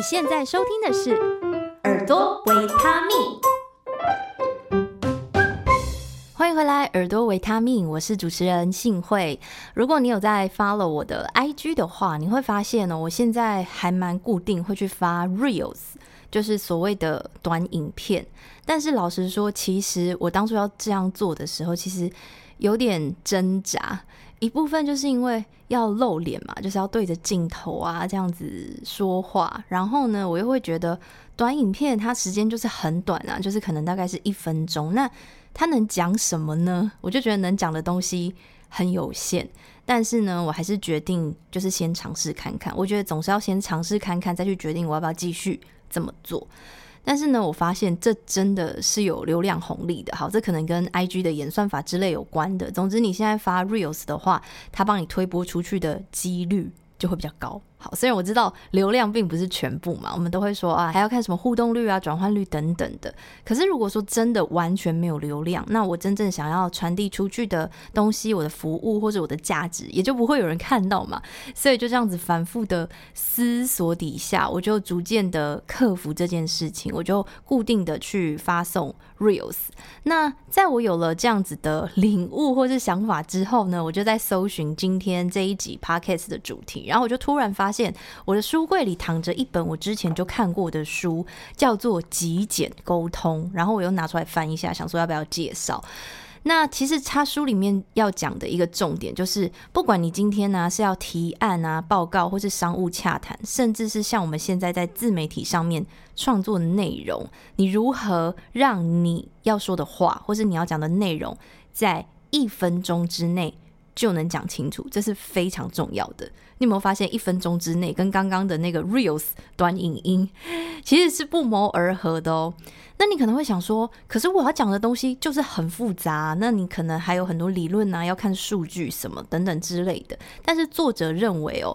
你现在收听的是耳朵维他命，欢迎回来，耳朵维他命，我是主持人幸慧。如果你有在 follow 我的 IG 的话，你会发现呢，我现在还蛮固定会去发 Reels，就是所谓的短影片。但是老实说，其实我当初要这样做的时候，其实有点挣扎。一部分就是因为要露脸嘛，就是要对着镜头啊这样子说话。然后呢，我又会觉得短影片它时间就是很短啊，就是可能大概是一分钟。那它能讲什么呢？我就觉得能讲的东西很有限。但是呢，我还是决定就是先尝试看看。我觉得总是要先尝试看看，再去决定我要不要继续这么做。但是呢，我发现这真的是有流量红利的。好，这可能跟 IG 的演算法之类有关的。总之，你现在发 Reels 的话，它帮你推播出去的几率就会比较高。好，虽然我知道流量并不是全部嘛，我们都会说啊，还要看什么互动率啊、转换率等等的。可是如果说真的完全没有流量，那我真正想要传递出去的东西，我的服务或者我的价值，也就不会有人看到嘛。所以就这样子反复的思索底下，我就逐渐的克服这件事情，我就固定的去发送 Reels。那在我有了这样子的领悟或是想法之后呢，我就在搜寻今天这一集 Podcast 的主题，然后我就突然发。发现我的书柜里躺着一本我之前就看过的书，叫做《极简沟通》，然后我又拿出来翻一下，想说要不要介绍。那其实他书里面要讲的一个重点就是，不管你今天呢、是要提案啊、报告，或是商务洽谈，甚至是像我们现在在自媒体上面创作内容，你如何让你要说的话，或是你要讲的内容，在一分钟之内就能讲清楚，这是非常重要的。你有没有发现，一分钟之内跟刚刚的那个 Reels 短影音其实是不谋而合的哦？那你可能会想说，可是我要讲的东西就是很复杂，那你可能还有很多理论啊，要看数据什么等等之类的。但是作者认为哦。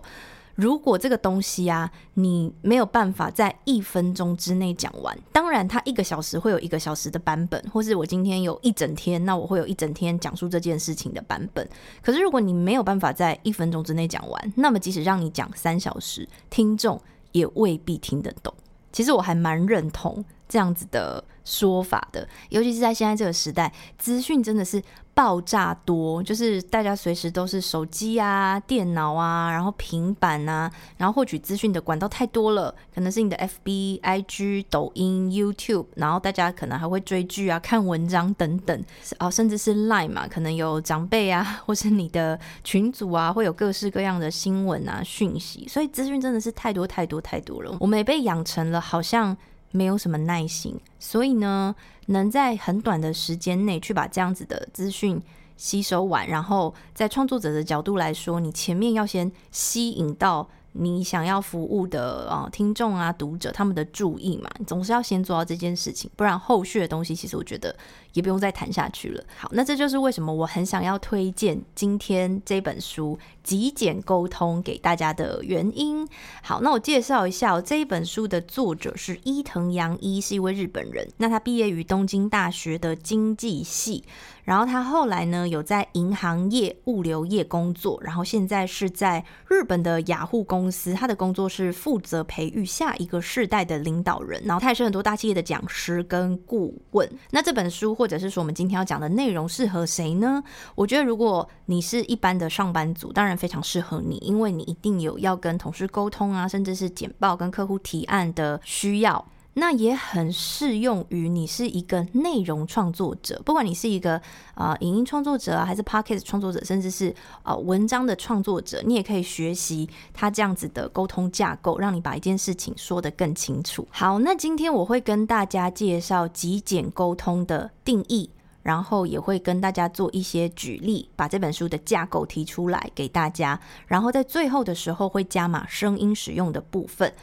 如果这个东西啊，你没有办法在一分钟之内讲完，当然，它一个小时会有一个小时的版本，或是我今天有一整天，那我会有一整天讲述这件事情的版本。可是，如果你没有办法在一分钟之内讲完，那么即使让你讲三小时，听众也未必听得懂。其实我还蛮认同这样子的说法的，尤其是在现在这个时代，资讯真的是。爆炸多，就是大家随时都是手机啊、电脑啊，然后平板啊，然后获取资讯的管道太多了，可能是你的 FB、IG、抖音、YouTube，然后大家可能还会追剧啊、看文章等等，哦，甚至是 Line 嘛，可能有长辈啊，或是你的群组啊，会有各式各样的新闻啊、讯息，所以资讯真的是太多太多太多了，我们也被养成了好像。没有什么耐心，所以呢，能在很短的时间内去把这样子的资讯吸收完，然后在创作者的角度来说，你前面要先吸引到。你想要服务的啊听众啊读者他们的注意嘛，总是要先做到这件事情，不然后续的东西其实我觉得也不用再谈下去了。好，那这就是为什么我很想要推荐今天这本书《极简沟通》给大家的原因。好，那我介绍一下哦，这一本书的作者是伊藤洋一，是一位日本人。那他毕业于东京大学的经济系。然后他后来呢，有在银行业、物流业工作，然后现在是在日本的雅虎公司，他的工作是负责培育下一个世代的领导人。然后他也是很多大企业的讲师跟顾问。那这本书或或者是说我们今天要讲的内容适合谁呢？我觉得如果你是一般的上班族，当然非常适合你，因为你一定有要跟同事沟通啊，甚至是简报跟客户提案的需要。那也很适用于你是一个内容创作者，不管你是一个啊、呃、影音创作者啊，还是 Podcast 创作者，甚至是啊、呃、文章的创作者，你也可以学习他这样子的沟通架构，让你把一件事情说得更清楚。好，那今天我会跟大家介绍极简沟通的定义，然后也会跟大家做一些举例，把这本书的架构提出来给大家，然后在最后的时候会加码声音使用的部分。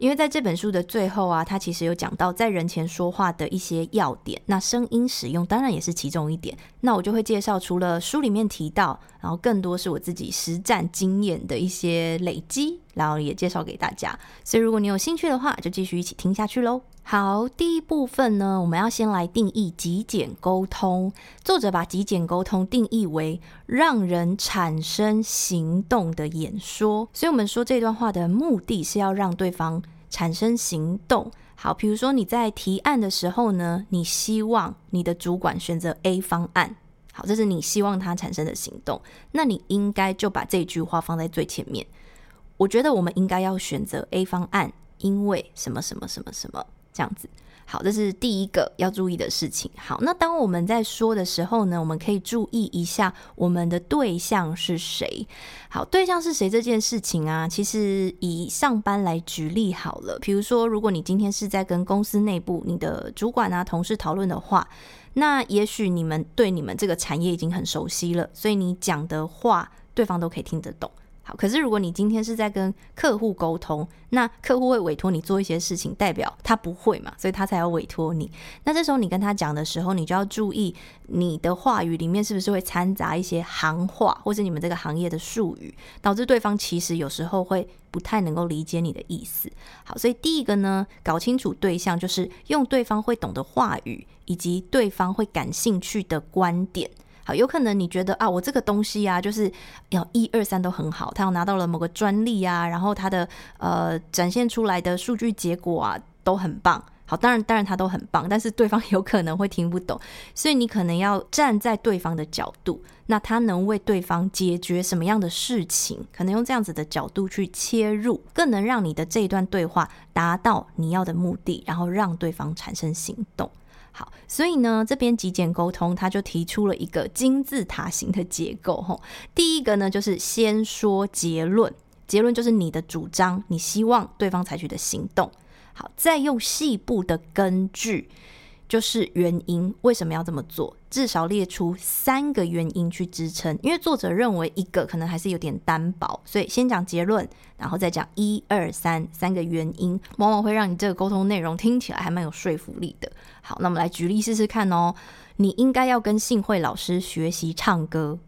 因为在这本书的最后啊，他其实有讲到在人前说话的一些要点，那声音使用当然也是其中一点。那我就会介绍除了书里面提到，然后更多是我自己实战经验的一些累积，然后也介绍给大家。所以如果你有兴趣的话，就继续一起听下去喽。好，第一部分呢，我们要先来定义极简沟通。作者把极简沟通定义为让人产生行动的演说，所以我们说这段话的目的是要让对方产生行动。好，比如说你在提案的时候呢，你希望你的主管选择 A 方案。这是你希望他产生的行动。那你应该就把这句话放在最前面。我觉得我们应该要选择 A 方案，因为什么什么什么什么这样子。好，这是第一个要注意的事情。好，那当我们在说的时候呢，我们可以注意一下我们的对象是谁。好，对象是谁这件事情啊，其实以上班来举例好了。比如说，如果你今天是在跟公司内部你的主管啊、同事讨论的话，那也许你们对你们这个产业已经很熟悉了，所以你讲的话对方都可以听得懂。好可是，如果你今天是在跟客户沟通，那客户会委托你做一些事情，代表他不会嘛，所以他才要委托你。那这时候你跟他讲的时候，你就要注意你的话语里面是不是会掺杂一些行话，或是你们这个行业的术语，导致对方其实有时候会不太能够理解你的意思。好，所以第一个呢，搞清楚对象，就是用对方会懂的话语，以及对方会感兴趣的观点。有可能你觉得啊，我这个东西啊，就是要一二三都很好，他要拿到了某个专利啊，然后他的呃展现出来的数据结果啊都很棒。好，当然当然他都很棒，但是对方 有可能会听不懂，所以你可能要站在对方的角度，那他能为对方解决什么样的事情？可能用这样子的角度去切入，更能让你的这一段对话达到你要的目的，然后让对方产生行动。好，所以呢，这边极简沟通，他就提出了一个金字塔型的结构。吼，第一个呢，就是先说结论，结论就是你的主张，你希望对方采取的行动。好，再用细部的根据。就是原因，为什么要这么做？至少列出三个原因去支撑，因为作者认为一个可能还是有点单薄，所以先讲结论，然后再讲一二三三个原因，往往会让你这个沟通内容听起来还蛮有说服力的。好，那我们来举例试试看哦。你应该要跟信慧老师学习唱歌。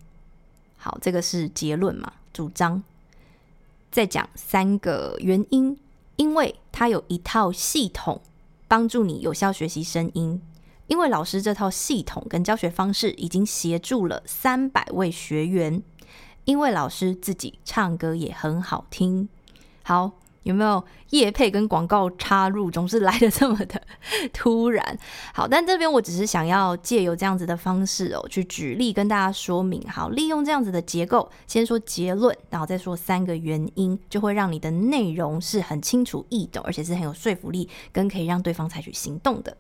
好，这个是结论嘛，主张。再讲三个原因，因为它有一套系统。帮助你有效学习声音，因为老师这套系统跟教学方式已经协助了三百位学员，因为老师自己唱歌也很好听。好。有没有业配跟广告插入，总是来的这么的 突然？好，但这边我只是想要借由这样子的方式哦，去举例跟大家说明。好，利用这样子的结构，先说结论，然后再说三个原因，就会让你的内容是很清楚易懂，而且是很有说服力，跟可以让对方采取行动的。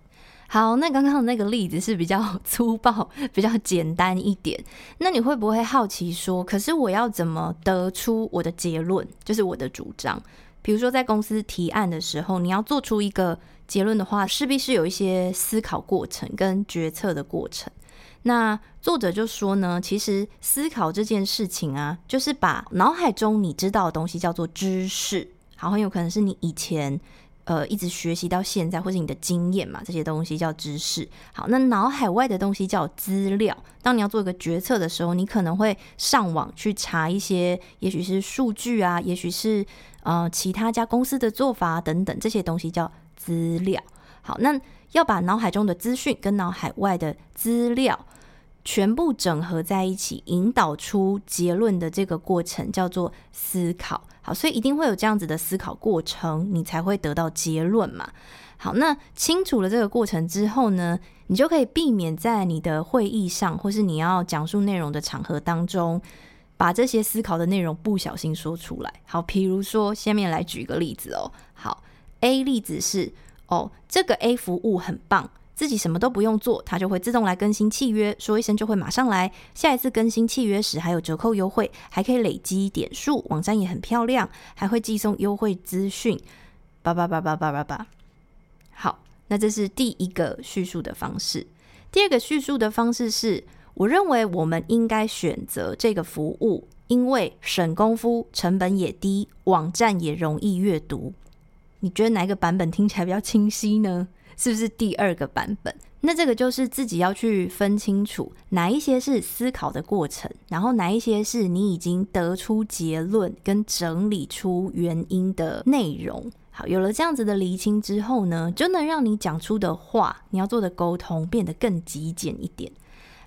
好，那刚刚的那个例子是比较粗暴、比较简单一点。那你会不会好奇说，可是我要怎么得出我的结论，就是我的主张？比如说，在公司提案的时候，你要做出一个结论的话，势必是有一些思考过程跟决策的过程。那作者就说呢，其实思考这件事情啊，就是把脑海中你知道的东西叫做知识，好，很有可能是你以前。呃，一直学习到现在，或是你的经验嘛，这些东西叫知识。好，那脑海外的东西叫资料。当你要做一个决策的时候，你可能会上网去查一些，也许是数据啊，也许是呃其他家公司的做法等等，这些东西叫资料。好，那要把脑海中的资讯跟脑海外的资料全部整合在一起，引导出结论的这个过程叫做思考。好，所以一定会有这样子的思考过程，你才会得到结论嘛。好，那清楚了这个过程之后呢，你就可以避免在你的会议上，或是你要讲述内容的场合当中，把这些思考的内容不小心说出来。好，比如说下面来举个例子哦。好，A 例子是哦，这个 A 服务很棒。自己什么都不用做，它就会自动来更新契约，说一声就会马上来。下一次更新契约时还有折扣优惠，还可以累积点数，网站也很漂亮，还会寄送优惠资讯。叭叭叭叭叭叭叭。好，那这是第一个叙述的方式。第二个叙述的方式是，我认为我们应该选择这个服务，因为省功夫，成本也低，网站也容易阅读。你觉得哪一个版本听起来比较清晰呢？是不是第二个版本？那这个就是自己要去分清楚哪一些是思考的过程，然后哪一些是你已经得出结论跟整理出原因的内容。好，有了这样子的厘清之后呢，就能让你讲出的话，你要做的沟通变得更极简一点。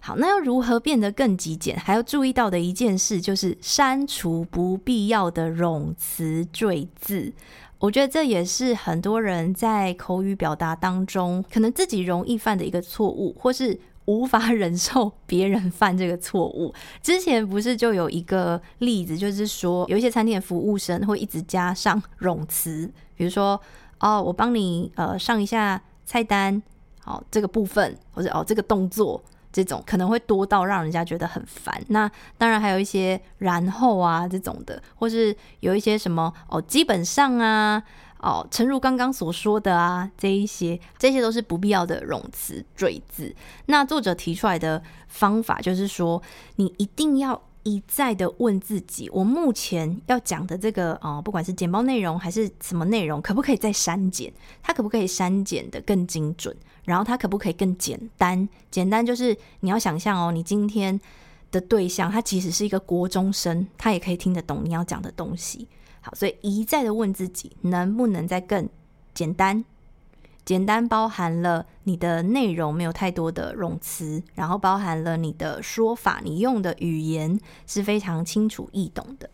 好，那要如何变得更极简？还要注意到的一件事就是删除不必要的冗词赘字。我觉得这也是很多人在口语表达当中，可能自己容易犯的一个错误，或是无法 忍受别人犯这个错误。之前不是就有一个例子，就是说有一些餐厅的服务生会一直加上冗词，比如说哦，我帮你呃上一下菜单，好，这个部分，或者哦这个动作。这种可能会多到让人家觉得很烦。那当然还有一些然后啊这种的，或是有一些什么哦，基本上啊哦，诚如刚刚所说的啊，这一些这些都是不必要的冗词赘字。那作者提出来的方法就是说，你一定要。一再的问自己，我目前要讲的这个啊、呃，不管是简报内容还是什么内容，可不可以再删减？它可不可以删减得更精准？然后它可不可以更简单？简单就是你要想象哦，你今天的对象他其实是一个国中生，他也可以听得懂你要讲的东西。好，所以一再的问自己，能不能再更简单？简单包含了你的内容没有太多的冗词，然后包含了你的说法，你用的语言是非常清楚易懂的。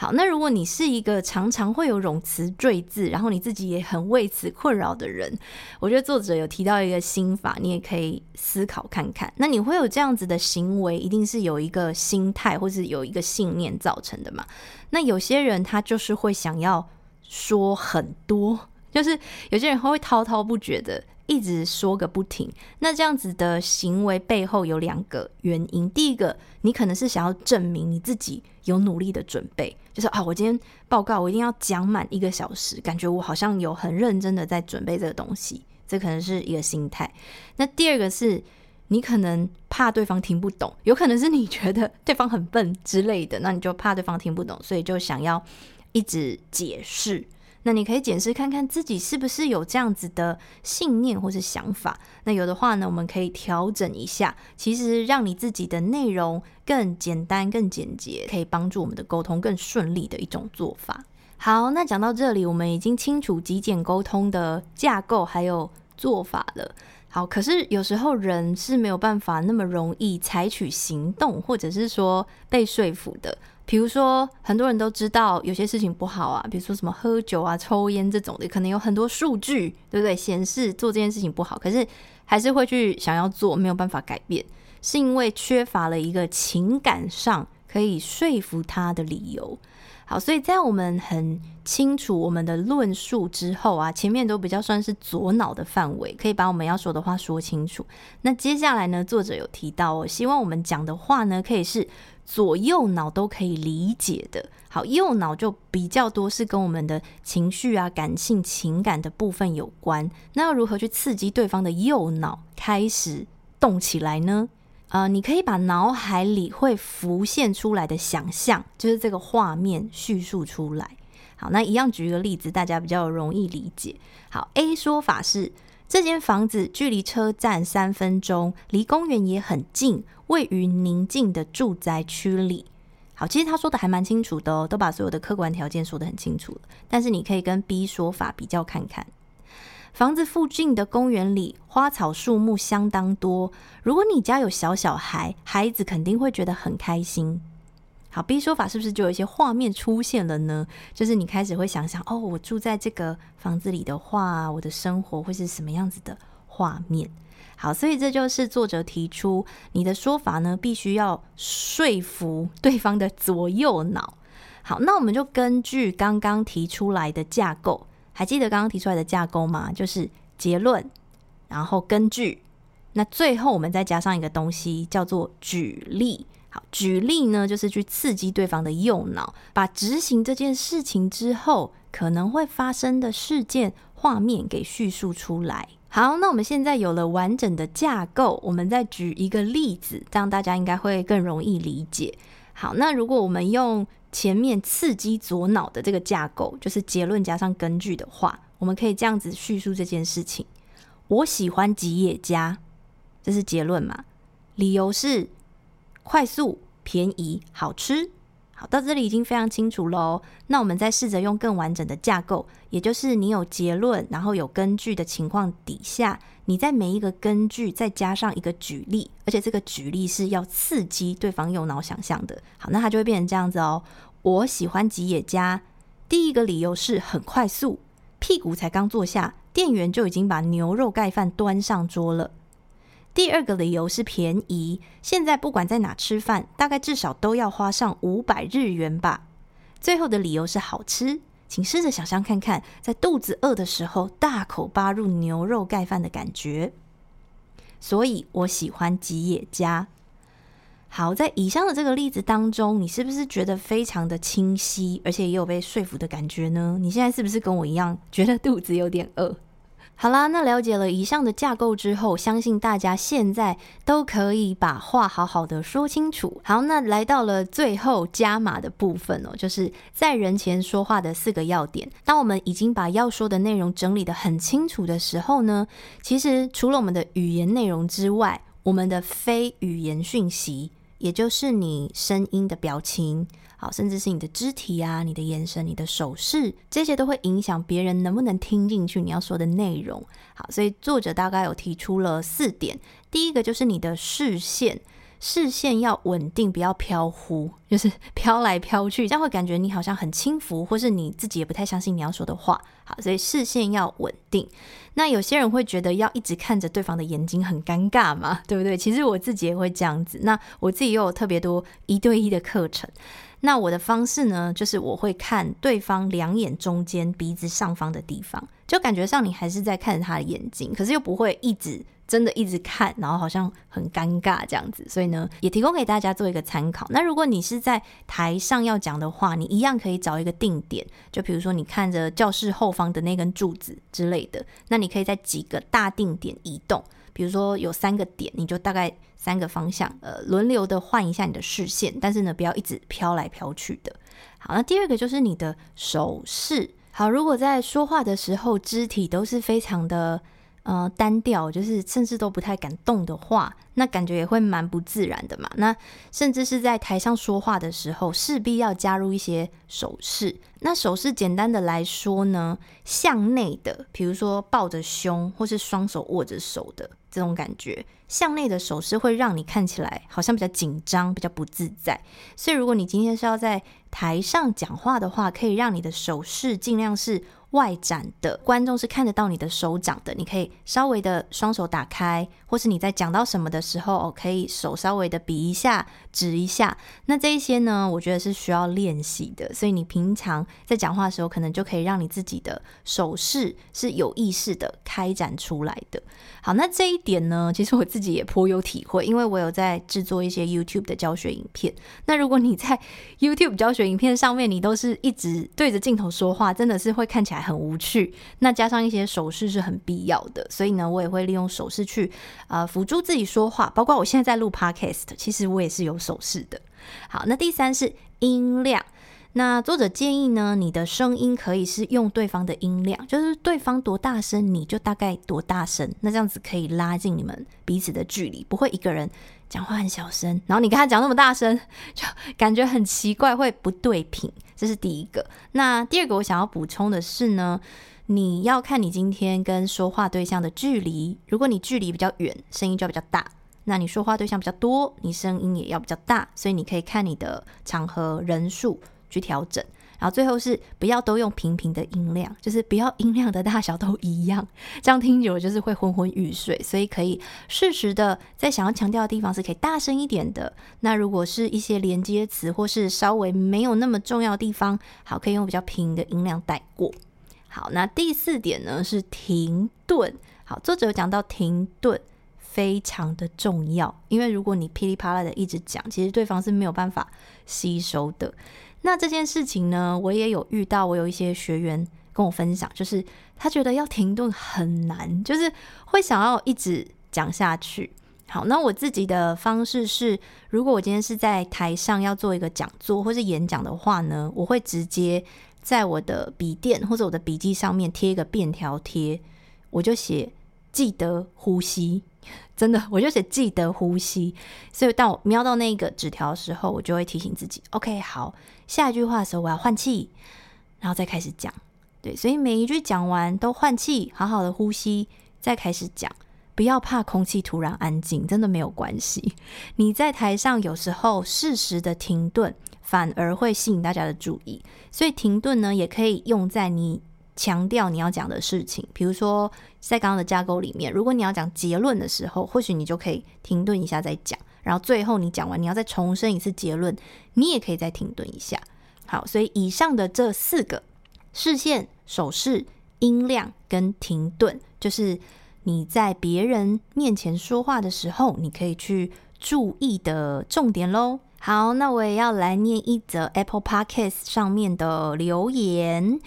好，那如果你是一个常常会有冗词赘字，然后你自己也很为此困扰的人，我觉得作者有提到一个心法，你也可以思考看看。那你会有这样子的行为，一定是有一个心态或是有一个信念造成的嘛？那有些人他就是会想要说很多。就是有些人会滔滔不绝的一直说个不停，那这样子的行为背后有两个原因。第一个，你可能是想要证明你自己有努力的准备，就是啊，我今天报告我一定要讲满一个小时，感觉我好像有很认真的在准备这个东西，这可能是一个心态。那第二个是你可能怕对方听不懂，有可能是你觉得对方很笨之类的，那你就怕对方听不懂，所以就想要一直解释。那你可以检视看看自己是不是有这样子的信念或是想法。那有的话呢，我们可以调整一下。其实让你自己的内容更简单、更简洁，可以帮助我们的沟通更顺利的一种做法。好，那讲到这里，我们已经清楚极简沟通的架构还有做法了。好，可是有时候人是没有办法那么容易采取行动，或者是说被说服的。比如说，很多人都知道有些事情不好啊，比如说什么喝酒啊、抽烟这种的，可能有很多数据，对不对？显示做这件事情不好，可是还是会去想要做，没有办法改变，是因为缺乏了一个情感上可以说服他的理由。好，所以在我们很清楚我们的论述之后啊，前面都比较算是左脑的范围，可以把我们要说的话说清楚。那接下来呢，作者有提到哦，希望我们讲的话呢，可以是左右脑都可以理解的。好，右脑就比较多是跟我们的情绪啊、感性、情感的部分有关。那要如何去刺激对方的右脑开始动起来呢？呃，你可以把脑海里会浮现出来的想象，就是这个画面叙述出来。好，那一样举一个例子，大家比较容易理解。好，A 说法是这间房子距离车站三分钟，离公园也很近，位于宁静的住宅区里。好，其实他说的还蛮清楚的哦，都把所有的客观条件说得很清楚了。但是你可以跟 B 说法比较看看。房子附近的公园里，花草树木相当多。如果你家有小小孩，孩子肯定会觉得很开心。好，B 说法是不是就有一些画面出现了呢？就是你开始会想想，哦，我住在这个房子里的话，我的生活会是什么样子的画面？好，所以这就是作者提出，你的说法呢，必须要说服对方的左右脑。好，那我们就根据刚刚提出来的架构。还记得刚刚提出来的架构吗？就是结论，然后根据，那最后我们再加上一个东西，叫做举例。好，举例呢，就是去刺激对方的右脑，把执行这件事情之后可能会发生的事件画面给叙述出来。好，那我们现在有了完整的架构，我们再举一个例子，这样大家应该会更容易理解。好，那如果我们用前面刺激左脑的这个架构，就是结论加上根据的话，我们可以这样子叙述这件事情。我喜欢吉野家，这是结论嘛？理由是快速、便宜、好吃。好，到这里已经非常清楚喽。那我们再试着用更完整的架构，也就是你有结论，然后有根据的情况底下，你在每一个根据再加上一个举例，而且这个举例是要刺激对方右脑想象的。好，那它就会变成这样子哦。我喜欢吉野家，第一个理由是很快速，屁股才刚坐下，店员就已经把牛肉盖饭端上桌了。第二个理由是便宜，现在不管在哪吃饭，大概至少都要花上五百日元吧。最后的理由是好吃，请试着想象看看，在肚子饿的时候大口扒入牛肉盖饭的感觉。所以我喜欢吉野家。好，在以上的这个例子当中，你是不是觉得非常的清晰，而且也有被说服的感觉呢？你现在是不是跟我一样，觉得肚子有点饿？好啦，那了解了以上的架构之后，相信大家现在都可以把话好好的说清楚。好，那来到了最后加码的部分哦，就是在人前说话的四个要点。当我们已经把要说的内容整理得很清楚的时候呢，其实除了我们的语言内容之外，我们的非语言讯息。也就是你声音的表情，好，甚至是你的肢体啊、你的眼神、你的手势，这些都会影响别人能不能听进去你要说的内容。好，所以作者大概有提出了四点，第一个就是你的视线。视线要稳定，不要飘忽，就是 飘来飘去，这样会感觉你好像很轻浮，或是你自己也不太相信你要说的话。好，所以视线要稳定。那有些人会觉得要一直看着对方的眼睛很尴尬嘛，对不对？其实我自己也会这样子。那我自己又有特别多一对一的课程。那我的方式呢，就是我会看对方两眼中间鼻子上方的地方，就感觉上你还是在看着他的眼睛，可是又不会一直。真的一直看，然后好像很尴尬这样子，所以呢，也提供给大家做一个参考。那如果你是在台上要讲的话，你一样可以找一个定点，就比如说你看着教室后方的那根柱子之类的，那你可以在几个大定点移动，比如说有三个点，你就大概三个方向，呃，轮流的换一下你的视线，但是呢，不要一直飘来飘去的。好，那第二个就是你的手势。好，如果在说话的时候，肢体都是非常的。呃，单调就是甚至都不太敢动的话，那感觉也会蛮不自然的嘛。那甚至是在台上说话的时候，势必要加入一些手势。那手势简单的来说呢，向内的，比如说抱着胸或是双手握着手的这种感觉，向内的手势会让你看起来好像比较紧张，比较不自在。所以如果你今天是要在台上讲话的话，可以让你的手势尽量是。外展的观众是看得到你的手掌的，你可以稍微的双手打开，或是你在讲到什么的时候，可以手稍微的比一下、指一下。那这一些呢，我觉得是需要练习的，所以你平常在讲话的时候，可能就可以让你自己的手势是有意识的开展出来的。好，那这一点呢，其实我自己也颇有体会，因为我有在制作一些 YouTube 的教学影片。那如果你在 YouTube 教学影片上面，你都是一直对着镜头说话，真的是会看起来。很无趣，那加上一些手势是很必要的，所以呢，我也会利用手势去呃辅助自己说话。包括我现在在录 Podcast，其实我也是有手势的。好，那第三是音量。那作者建议呢，你的声音可以是用对方的音量，就是对方多大声，你就大概多大声。那这样子可以拉近你们彼此的距离，不会一个人讲话很小声，然后你跟他讲那么大声，就感觉很奇怪，会不对频。这是第一个。那第二个，我想要补充的是呢，你要看你今天跟说话对象的距离。如果你距离比较远，声音就要比较大；那你说话对象比较多，你声音也要比较大。所以你可以看你的场合人数。去调整，然后最后是不要都用平平的音量，就是不要音量的大小都一样，这样听久了就是会昏昏欲睡。所以可以适时的在想要强调的地方是可以大声一点的。那如果是一些连接词或是稍微没有那么重要的地方，好，可以用比较平的音量带过。好，那第四点呢是停顿。好，作者有讲到停顿非常的重要，因为如果你噼里啪啦的一直讲，其实对方是没有办法吸收的。那这件事情呢，我也有遇到，我有一些学员跟我分享，就是他觉得要停顿很难，就是会想要一直讲下去。好，那我自己的方式是，如果我今天是在台上要做一个讲座或是演讲的话呢，我会直接在我的笔电或者我的笔记上面贴一个便条贴，我就写记得呼吸。真的，我就写记得呼吸。所以当我瞄到那个纸条的时候，我就会提醒自己：OK，好，下一句话的时候我要换气，然后再开始讲。对，所以每一句讲完都换气，好好的呼吸，再开始讲。不要怕空气突然安静，真的没有关系。你在台上有时候适时的停顿，反而会吸引大家的注意。所以停顿呢，也可以用在你强调你要讲的事情。比如说，在刚刚的架构里面，如果你要讲结论的时候，或许你就可以停顿一下再讲。然后最后你讲完，你要再重申一次结论，你也可以再停顿一下。好，所以以上的这四个视线、手势、音量跟停顿，就是你在别人面前说话的时候，你可以去注意的重点喽。好，那我也要来念一则 Apple Podcast 上面的留言。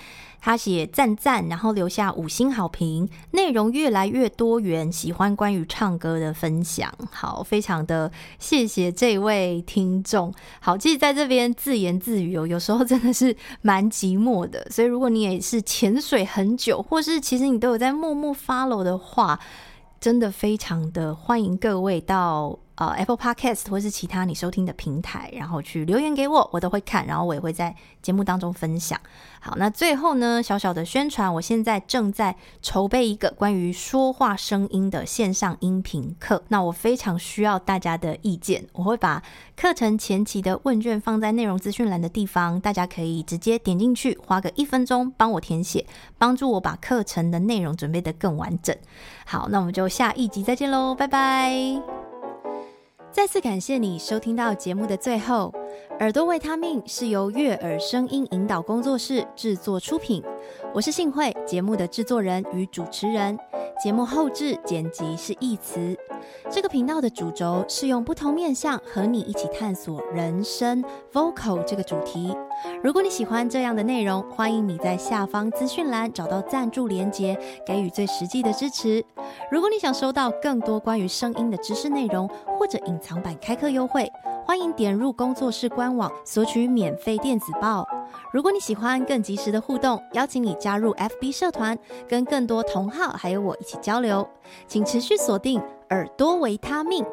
他写赞赞，然后留下五星好评，内容越来越多元，喜欢关于唱歌的分享。好，非常的谢谢这位听众。好，其实在这边自言自语哦，有时候真的是蛮寂寞的。所以如果你也是潜水很久，或是其实你都有在默默 follow 的话，真的非常的欢迎各位到。呃，Apple Podcast 或是其他你收听的平台，然后去留言给我，我都会看，然后我也会在节目当中分享。好，那最后呢，小小的宣传，我现在正在筹备一个关于说话声音的线上音频课，那我非常需要大家的意见，我会把课程前期的问卷放在内容资讯栏的地方，大家可以直接点进去，花个一分钟帮我填写，帮助我把课程的内容准备得更完整。好，那我们就下一集再见喽，拜拜。再次感谢你收听到节目的最后，耳朵维他命是由悦耳声音引导工作室制作出品，我是幸慧，节目的制作人与主持人。节目后置剪辑是义词。这个频道的主轴是用不同面向和你一起探索人生 Vocal 这个主题。如果你喜欢这样的内容，欢迎你在下方资讯栏找到赞助连结，给予最实际的支持。如果你想收到更多关于声音的知识内容，或者隐藏版开课优惠，欢迎点入工作室官网索取免费电子报。如果你喜欢更及时的互动，邀请你加入 FB 社团，跟更多同好还有我一起交流。请持续锁定耳朵维他命。